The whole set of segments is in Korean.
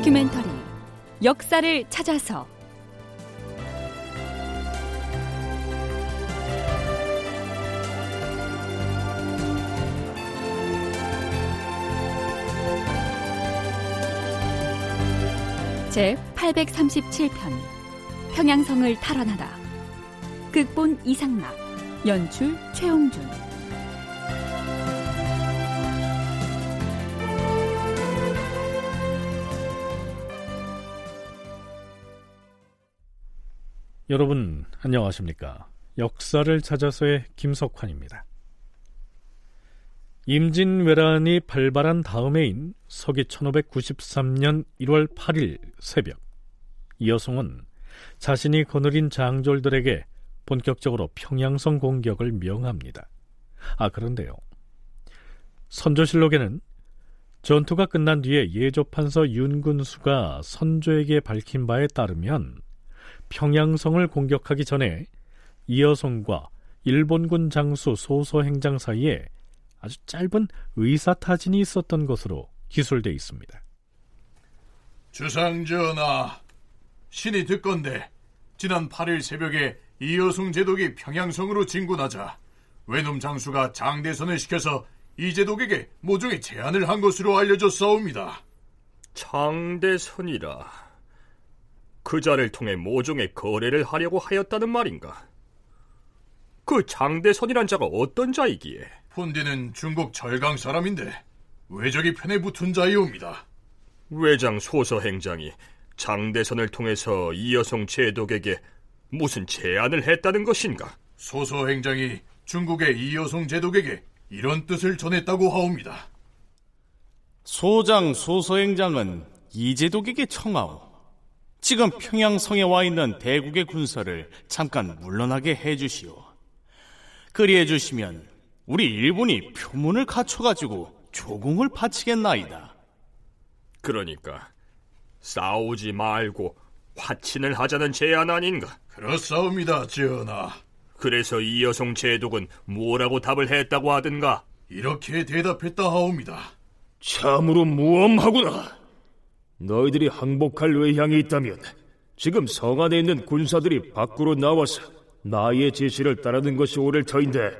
다큐멘터리 역사를 찾아서. 제 837편 평양성을 탈환하다. 극본 이상락 연출 최홍준 여러분 안녕하십니까? 역사를 찾아서의 김석환입니다. 임진왜란이 발발한 다음해인 서기 1593년 1월 8일 새벽 이여송은 자신이 거느린 장졸들에게 본격적으로 평양성 공격을 명합니다. 아 그런데요. 선조실록에는 전투가 끝난 뒤에 예조판서 윤군수가 선조에게 밝힌 바에 따르면 평양성을 공격하기 전에 이여성과 일본군 장수 소소행장 사이에 아주 짧은 의사타진이 있었던 것으로 기술돼 있습니다. 주상전하, 신이 듣건데 지난 8일 새벽에 이여성 제독이 평양성으로 진군하자 외놈 장수가 장대선을 시켜서 이 제독에게 모종의 제안을 한 것으로 알려졌사옵니다. 장대선이라 그 자를 통해 모종의 거래를 하려고 하였다는 말인가? 그 장대선이란 자가 어떤 자이기에? 폰디는 중국 절강 사람인데 외적이 편에 붙은 자이옵니다. 외장 소서 행장이 장대선을 통해서 이 여성 제독에게 무슨 제안을 했다는 것인가? 소서 행장이 중국의 이 여성 제독에게 이런 뜻을 전했다고 하옵니다. 소장 소서행장은 이제독에게 청하오. 지금 평양성에 와 있는 대국의 군사를 잠깐 물러나게 해주시오. 그리해 주시면 우리 일본이 표문을 갖춰가지고 조공을 바치겠나이다. 그러니까 싸우지 말고 화친을 하자는 제안 아닌가? 그렇사옵니다, 전하. 그래서 이 여성 제독은 뭐라고 답을 했다고 하든가? 이렇게 대답했다 하옵니다. 참으로 무엄하구나. 너희들이 항복할 의향이 있다면 지금 성 안에 있는 군사들이 밖으로 나와서 나의 지시를 따르는 것이 옳을 터인데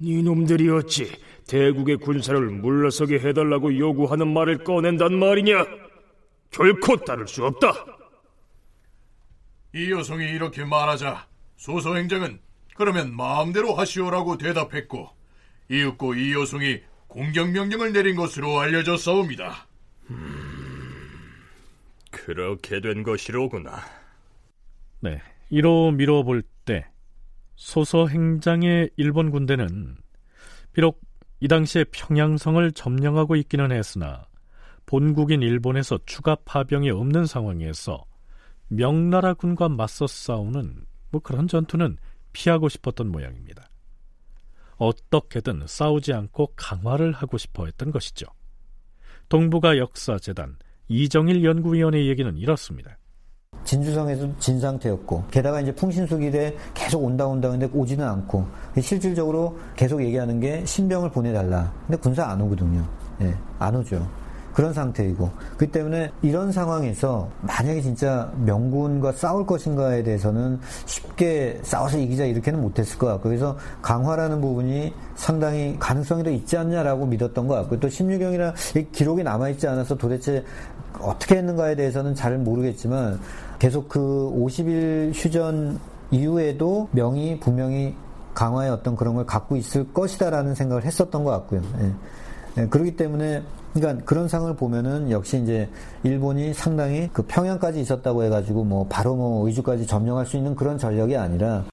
니놈들이 어찌 대국의 군사를 물러서게 해달라고 요구하는 말을 꺼낸단 말이냐? 결코 따를 수 없다. 이 여성이 이렇게 말하자 소서 행장은 그러면 마음대로 하시오라고 대답했고 이윽고 이 여성이 공격 명령을 내린 것으로 알려졌사옵니다. 그렇게 된 것이로구나. 네, 이로 미뤄볼 때 소서 행장의 일본 군대는 비록 이 당시에 평양성을 점령하고 있기는 했으나 본국인 일본에서 추가 파병이 없는 상황에서 명나라 군과 맞서 싸우는 뭐 그런 전투는 피하고 싶었던 모양입니다. 어떻게든 싸우지 않고 강화를 하고 싶어 했던 것이죠. 동북아 역사재단 이정일 연구위원의 얘기는 이렇습니다. 진주성에도 진 상태였고 게다가 이제 풍신수길에 계속 온다 온다 근데 오지는 않고 실질적으로 계속 얘기하는 게 신병을 보내달라. 근데 군사 안 오거든요. 예, 안 오죠. 그런 상태이고. 그 때문에 이런 상황에서 만약에 진짜 명군과 싸울 것인가에 대해서는 쉽게 싸워서 이기자 이렇게는 못했을 것 같고 그래서 강화라는 부분이 상당히 가능성이 더 있지 않냐라고 믿었던 것 같고 또 16경이나 기록이 남아있지 않아서 도대체 어떻게 했는가에 대해서는 잘 모르겠지만 계속 그 50일 휴전 이후에도 명이 분명히 강화의 어떤 그런 걸 갖고 있을 것이다라는 생각을 했었던 것 같고요. 예. 예, 그렇기 때문에 그러니까 그런 상을 보면은 역시 이제 일본이 상당히 그 평양까지 있었다고 해가지고 뭐 바로 뭐 의주까지 점령할 수 있는 그런 전력이 아니라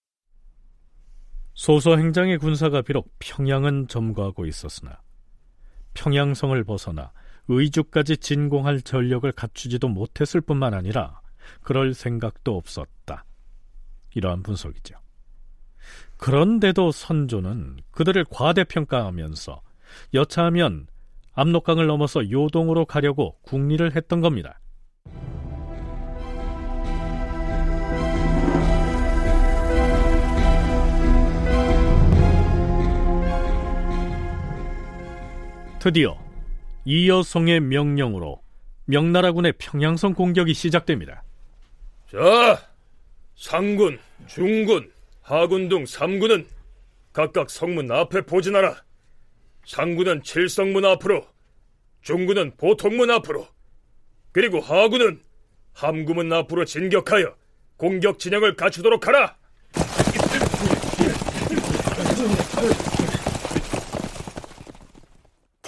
소서 행장의 군사가 비록 평양은 점거하고 있었으나 평양성을 벗어나 의주까지 진공할 전력을 갖추지도 못했을 뿐만 아니라 그럴 생각도 없었다. 이러한 분석이죠. 그런데도 선조는 그들을 과대평가하면서 여차하면 압록강을 넘어서 요동으로 가려고 국리를 했던 겁니다. 드디어 이여성의 명령으로 명나라군의 평양성 공격이 시작됩니다. 자, 상군, 중군, 하군 등 3군은 각각 성문 앞에 포진하라. 상군은 칠성문 앞으로, 중군은 보통문 앞으로, 그리고 하군은 함구문 앞으로 진격하여 공격 진영을 갖추도록 하라.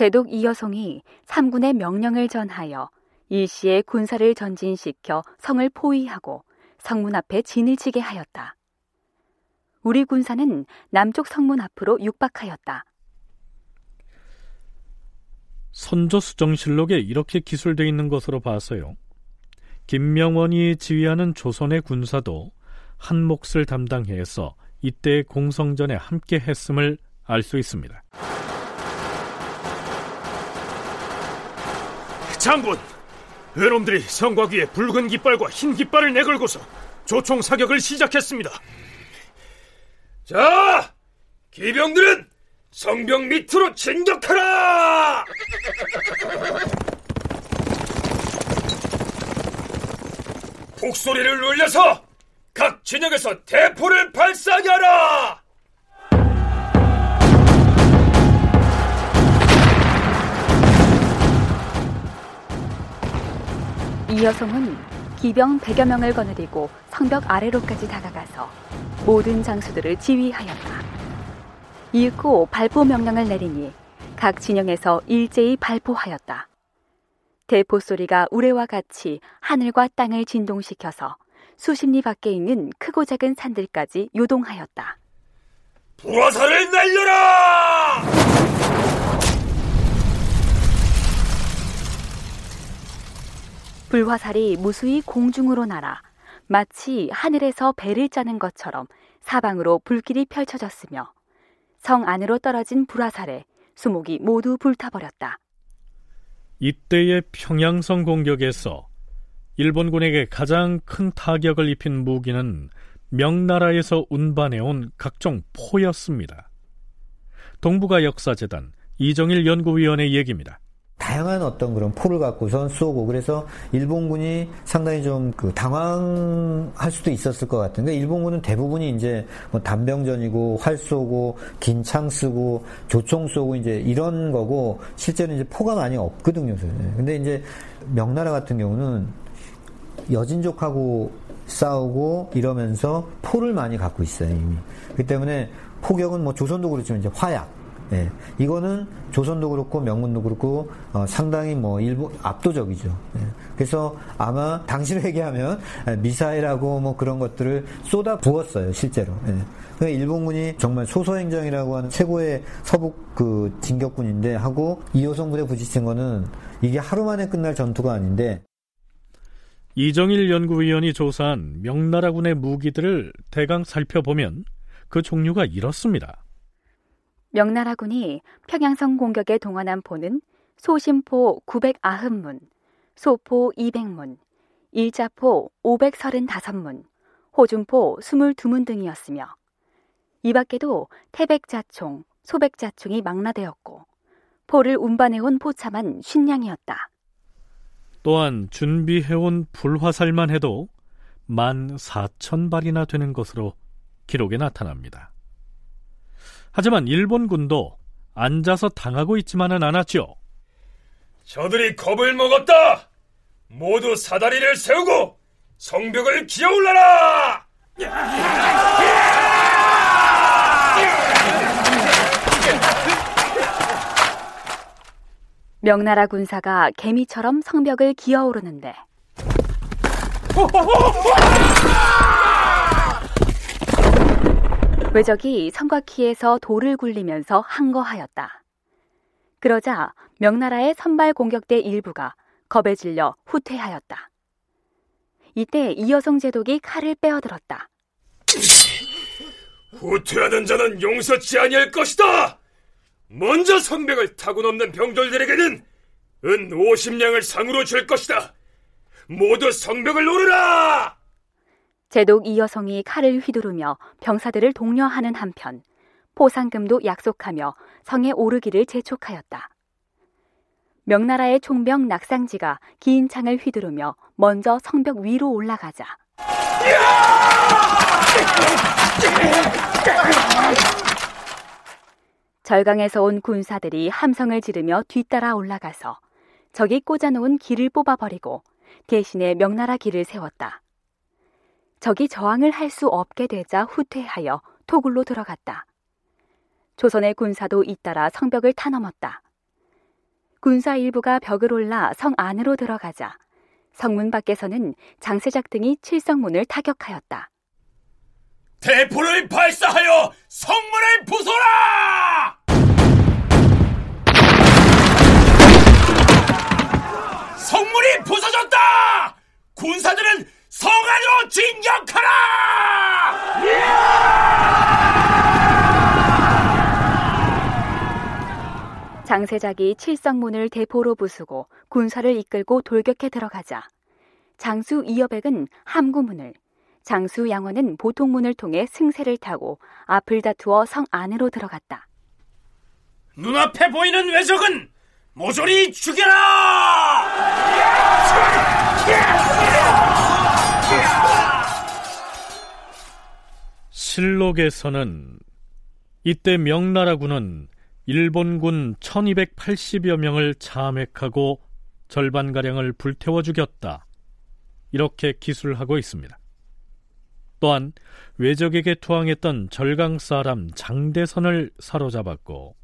제독 이여송이 삼군의 명령을 전하여 일시에 군사를 전진시켜 성을 포위하고 성문 앞에 진을 치게 하였다. 우리 군사는 남쪽 성문 앞으로 육박하였다. 선조 수정실록에 이렇게 기술되어 있는 것으로 봐서요. 김명원이 지휘하는 조선의 군사도 한 몫을 담당해서 이때 공성전에 함께 했음을 알 수 있습니다. 장군, 외놈들이 성곽 위에 붉은 깃발과 흰 깃발을 내걸고서 조총 사격을 시작했습니다. 자, 기병들은 성벽 밑으로 진격하라! 북소리를 울려서 각 진영에서 대포를 발사하게 하라! 이 여성은 기병 100여 명을 거느리고 성벽 아래로까지 다가가서 모든 장수들을 지휘하였다. 이윽고 발포 명령을 내리니 각 진영에서 일제히 발포하였다. 대포 소리가 우레와 같이 하늘과 땅을 진동시켜서 수십 리 밖에 있는 크고 작은 산들까지 요동하였다. 불화살을 날려라! 불화살이 무수히 공중으로 날아 마치 하늘에서 배를 짜는 것처럼 사방으로 불길이 펼쳐졌으며 성 안으로 떨어진 불화살에 수목이 모두 불타버렸다. 이때의 평양성 공격에서 일본군에게 가장 큰 타격을 입힌 무기는 명나라에서 운반해온 각종 포였습니다. 동북아 역사재단 이정일 연구위원의 얘기입니다. 다양한 어떤 그런 포를 갖고선 쏘고 그래서 일본군이 상당히 좀 그 당황할 수도 있었을 것 같은 데 일본군은 대부분이 이제 뭐 단병전이고 활 쏘고 긴 창 쓰고 조총 쏘고 이제 이런 거고 실제로 이제 포가 많이 없거든요. 근데 이제 명나라 같은 경우는 여진족하고 싸우고 이러면서 포를 많이 갖고 있어요 이미. 그렇기 때문에 포격은 뭐 조선도 그렇지만 이제 화약 예, 이거는 조선도 그렇고 명문도 그렇고 어, 상당히 뭐 일부 압도적이죠. 예, 그래서 아마 당시로 얘기하면 미사일하고 뭐 그런 것들을 쏟아 부었어요 실제로. 예. 그러니까 일본군이 정말 소소행정이라고 하는 최고의 서북 그 진격군인데 하고 이호성 부대 부딪힌 거는 이게 하루 만에 끝날 전투가 아닌데 이정일 연구위원이 조사한 명나라군의 무기들을 대강 살펴보면 그 종류가 이렇습니다. 명나라군이 평양성 공격에 동원한 포는 소심포 990문, 소포 200문, 일자포 535문, 호준포 22문 등이었으며 이 밖에도 태백자총, 소백자총이 망라되었고 포를 운반해온 포차만 쉰량이었다. 또한 준비해온 불화살만 해도 만 4천 발이나 되는 것으로 기록에 나타납니다. 하지만 일본군도 앉아서 당하고 있지만은 않았죠. 저들이 겁을 먹었다. 모두 사다리를 세우고 성벽을 기어올라라. 명나라 군사가 개미처럼 성벽을 기어오르는데 외적이 성곽키에서 돌을 굴리면서 항거하였다. 그러자 명나라의 선발 공격대 일부가 겁에 질려 후퇴하였다. 이때 이여성 제독이 칼을 빼어들었다. 후퇴하는 자는 용서치 아니할 것이다. 먼저 성벽을 타고 넘는 병졸들에게는 은 50냥을 상으로 줄 것이다. 모두 성벽을 오르라! 제독 이 여성이 칼을 휘두르며 병사들을 독려하는 한편 포상금도 약속하며 성에 오르기를 재촉하였다. 명나라의 총병 낙상지가 긴 창을 휘두르며 먼저 성벽 위로 올라가자 절강에서 온 군사들이 함성을 지르며 뒤따라 올라가서 적이 꽂아놓은 길을 뽑아버리고 대신에 명나라 길을 세웠다. 적이 저항을 할 수 없게 되자 후퇴하여 토굴로 들어갔다. 조선의 군사도 잇따라 성벽을 타넘었다. 군사 일부가 벽을 올라 성 안으로 들어가자 성문 밖에서는 장세작 등이 칠성문을 타격하였다. 대포를 발사하여 성문을 부숴라! 성문이 부서졌다! 군사들은 성 안으로 진격하라! 장세작이 칠성문을 대포로 부수고 군사를 이끌고 돌격해 들어가자 장수 이여백은 함구문을 장수 양원은 보통문을 통해 승세를 타고 앞을 다투어 성 안으로 들어갔다. 눈앞에 보이는 외적은 모조리 죽여라! 실록에서는 이때 명나라군은 일본군 1280여 명을 참액하고 절반가량을 불태워 죽였다. 이렇게 기술하고 있습니다. 또한 외적에게 투항했던 절강 사람 장대선을 사로잡았고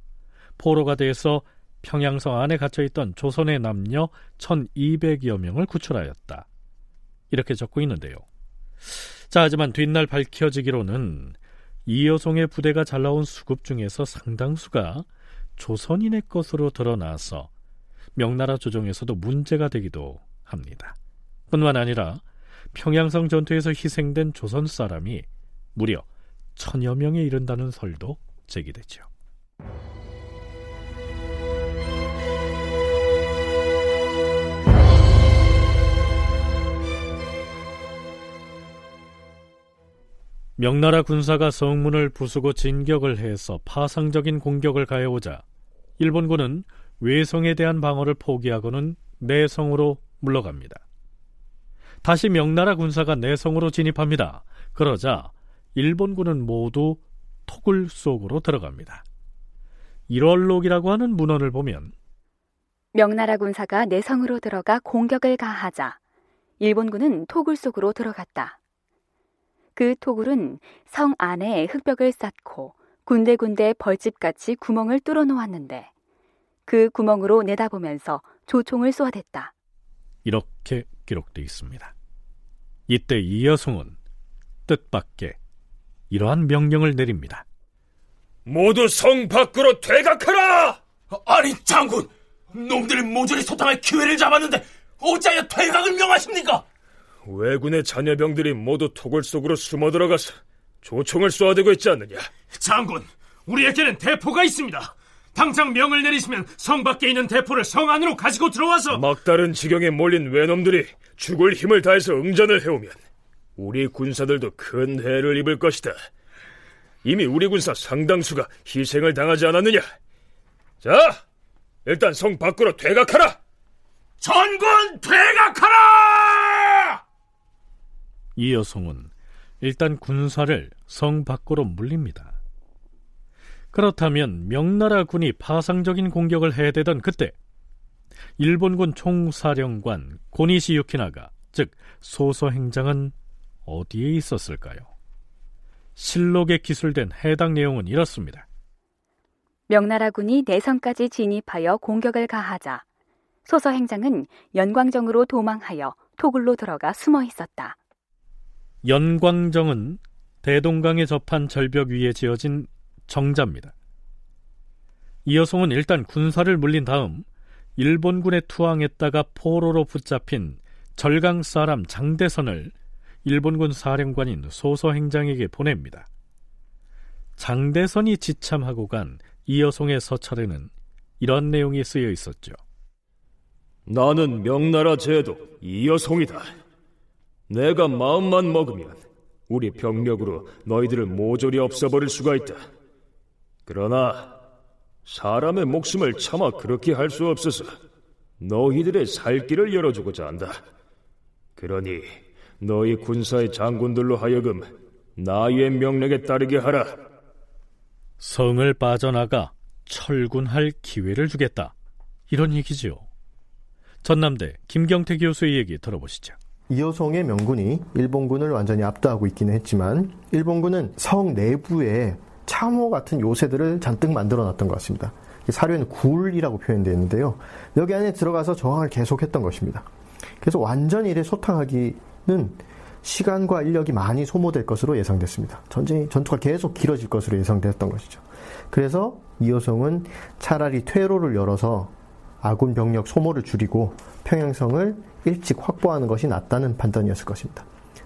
포로가 돼서 평양성 안에 갇혀있던 조선의 남녀 1200여 명을 구출하였다. 이렇게 적고 있는데요. 자, 하지만 뒷날 밝혀지기로는 이여송의 부대가 잘 나온 수급 중에서 상당수가 조선인의 것으로 드러나서 명나라 조정에서도 문제가 되기도 합니다. 뿐만 아니라 평양성 전투에서 희생된 조선 사람이 무려 천여 명에 이른다는 설도 제기되죠. 명나라 군사가 성문을 부수고 진격을 해서 파상적인 공격을 가해오자 일본군은 외성에 대한 방어를 포기하고는 내성으로 물러갑니다. 다시 명나라 군사가 내성으로 진입합니다. 그러자 일본군은 모두 토굴 속으로 들어갑니다. 1월록이라고 하는 문헌을 보면 명나라 군사가 내성으로 들어가 공격을 가하자 일본군은 토굴 속으로 들어갔다. 그 토굴은 성 안에 흙벽을 쌓고 군데군데 벌집같이 구멍을 뚫어 놓았는데 그 구멍으로 내다보면서 조총을 쏘아댔다. 이렇게 기록되어 있습니다. 이때 이여송은 뜻밖의 이러한 명령을 내립니다. 모두 성 밖으로 퇴각하라! 아니 장군, 놈들이 모조리 소탕할 기회를 잡았는데 어찌하여 퇴각을 명하십니까? 왜군의 자녀병들이 모두 토굴 속으로 숨어 들어가서 조총을 쏘아대고 있지 않느냐? 장군, 우리에게는 대포가 있습니다. 당장 명을 내리시면 성 밖에 있는 대포를 성 안으로 가지고 들어와서 막다른 지경에 몰린 외놈들이 죽을 힘을 다해서 응전을 해오면 우리 군사들도 큰 해를 입을 것이다. 이미 우리 군사 상당수가 희생을 당하지 않았느냐? 자, 일단 성 밖으로 퇴각하라! 전군 퇴각하라! 이여송은 일단 군사를 성 밖으로 물립니다. 그렇다면 명나라 군이 파상적인 공격을 해대던 그때 일본군 총사령관 고니시 유키나가 즉 소서 행장은 어디에 있었을까요? 실록에 기술된 해당 내용은 이렇습니다. 명나라군이 내성까지 진입하여 공격을 가하자 소서 행장은 연광정으로 도망하여 토굴로 들어가 숨어 있었다. 연광정은 대동강에 접한 절벽 위에 지어진 정자입니다. 이여송은 일단 군사를 물린 다음 일본군에 투항했다가 포로로 붙잡힌 절강 사람 장대선을 일본군 사령관인 소서행장에게 보냅니다. 장대선이 지참하고 간 이여송의 서찰에는 이런 내용이 쓰여 있었죠. 나는 명나라 제도 이여송이다. 내가 마음만 먹으면 우리 병력으로 너희들을 모조리 없애버릴 수가 있다. 그러나 사람의 목숨을 차마 그렇게 할 수 없어서 너희들의 살 길을 열어주고자 한다. 그러니 너희 군사의 장군들로 하여금 나의 명령에 따르게 하라. 성을 빠져나가 철군할 기회를 주겠다. 이런 얘기지요. 전남대 김경태 교수의 얘기 들어보시죠. 이여성의 명군이 일본군을 완전히 압도하고 있기는 했지만 일본군은 성 내부에 참호 같은 요새들을 잔뜩 만들어 놨던 것 같습니다. 사료에는 굴이라고 표현되어 있는데요. 여기 안에 들어가서 저항을 계속했던 것입니다. 그래서 완전히 이래 소탕하기는 시간과 인력이 많이 소모될 것으로 예상됐습니다. 전쟁이 전투가 계속 길어질 것으로 예상됐던 것이죠. 그래서 이호성은 차라리 퇴로를 열어서 아군 병력 소모를 줄이고 평양성을 일찍 확보하는 것이 낫다는 판단이었을 것입니다.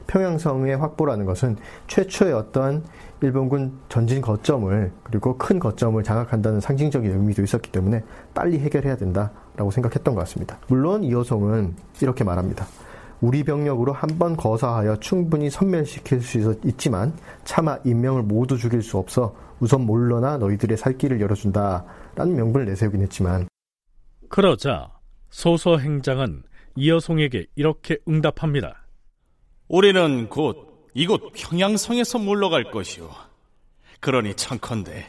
평양성의 확보라는 것은 최초의 어떤 일본군 전진 거점을 그리고 큰 거점을 장악한다는 상징적인 의미도 있었기 때문에 빨리 해결해야 된다라고 생각했던 것 같습니다. 물론 이호성은 이렇게 말합니다. 우리 병력으로 한 번 거사하여 충분히 선멸시킬 수 있지만 차마 인명을 모두 죽일 수 없어 우선 몰러나 너희들의 살 길을 열어준다라는 명분을 내세우긴 했지만 그러자 소서 행장은 이여송에게 이렇게 응답합니다. 우리는 곧 이곳 평양성에서 물러갈 것이오. 그러니 청컨대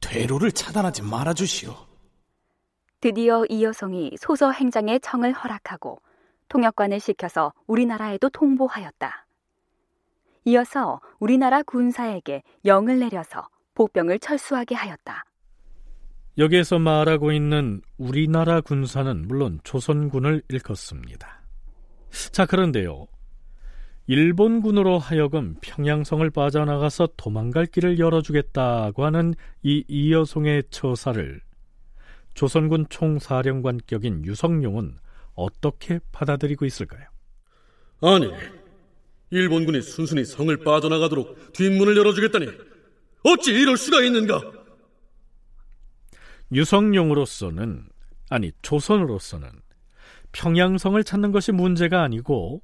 퇴로를 차단하지 말아주시오. 드디어 이여송이 소서 행장의 청을 허락하고 통역관을 시켜서 우리나라에도 통보하였다. 이어서 우리나라 군사에게 영을 내려서 복병을 철수하게 하였다. 여기에서 말하고 있는 우리나라 군사는 물론 조선군을 일컫습니다. 자, 그런데요. 일본군으로 하여금 평양성을 빠져나가서 도망갈 길을 열어주겠다고 하는 이 이여송의 처사를 조선군 총사령관격인 유성룡은 어떻게 받아들이고 있을까요? 아니, 일본군이 순순히 성을 빠져나가도록 뒷문을 열어주겠다니 어찌 이럴 수가 있는가? 유성룡으로서는 아니 조선으로서는 평양성을 찾는 것이 문제가 아니고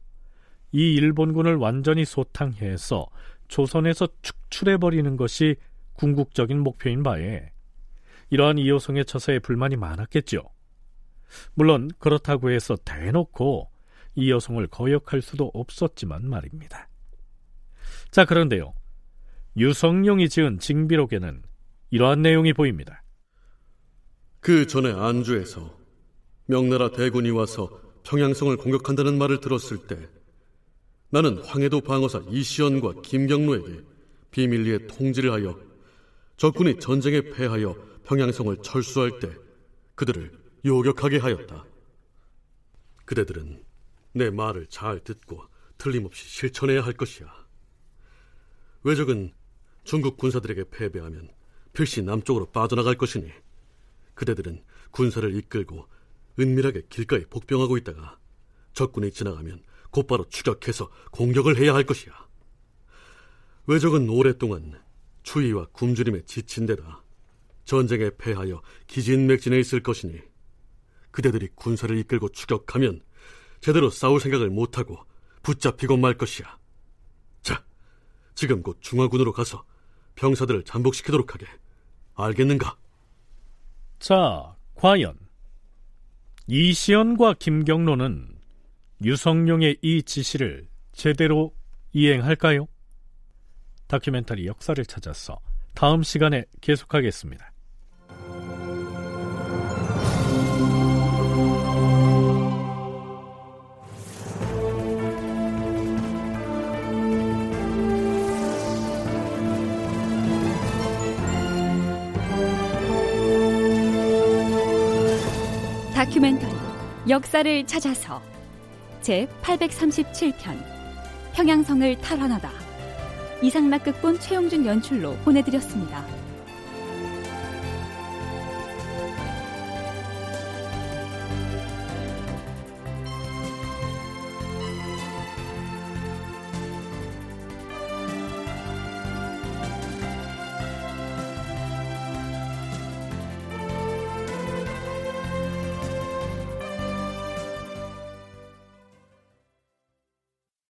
이 일본군을 완전히 소탕해서 조선에서 축출해 버리는 것이 궁극적인 목표인 바에 이러한 이호성의 처사에 불만이 많았겠죠. 물론 그렇다고 해서 대놓고 이 여성을 거역할 수도 없었지만 말입니다. 자, 그런데요. 유성룡이 지은 징비록에는 이러한 내용이 보입니다. 그 전에 안주에서 명나라 대군이 와서 평양성을 공격한다는 말을 들었을 때 나는 황해도 방어사 이시연과 김경로에게 비밀리에 통지를 하여 적군이 전쟁에 패하여 평양성을 철수할 때 그들을 요격하게 하였다. 그대들은 내 말을 잘 듣고 틀림없이 실천해야 할 것이야. 외적은 중국 군사들에게 패배하면 필시 남쪽으로 빠져나갈 것이니 그대들은 군사를 이끌고 은밀하게 길가에 복병하고 있다가 적군이 지나가면 곧바로 추격해서 공격을 해야 할 것이야. 외적은 오랫동안 추위와 굶주림에 지친 데다 전쟁에 패하여 기진맥진해 있을 것이니 그대들이 군사를 이끌고 추격하면 제대로 싸울 생각을 못하고 붙잡히고 말 것이야. 자, 지금 곧 중화군으로 가서 병사들을 잠복시키도록 하게. 알겠는가? 자, 과연 이시연과 김경로는 유성룡의 이 지시를 제대로 이행할까요? 다큐멘터리 역사를 찾아서 다음 시간에 계속하겠습니다. 다큐멘터리 역사를 찾아서 제 837편 평양성을 탈환하다 이상락 극본 최용준 연출로 보내드렸습니다.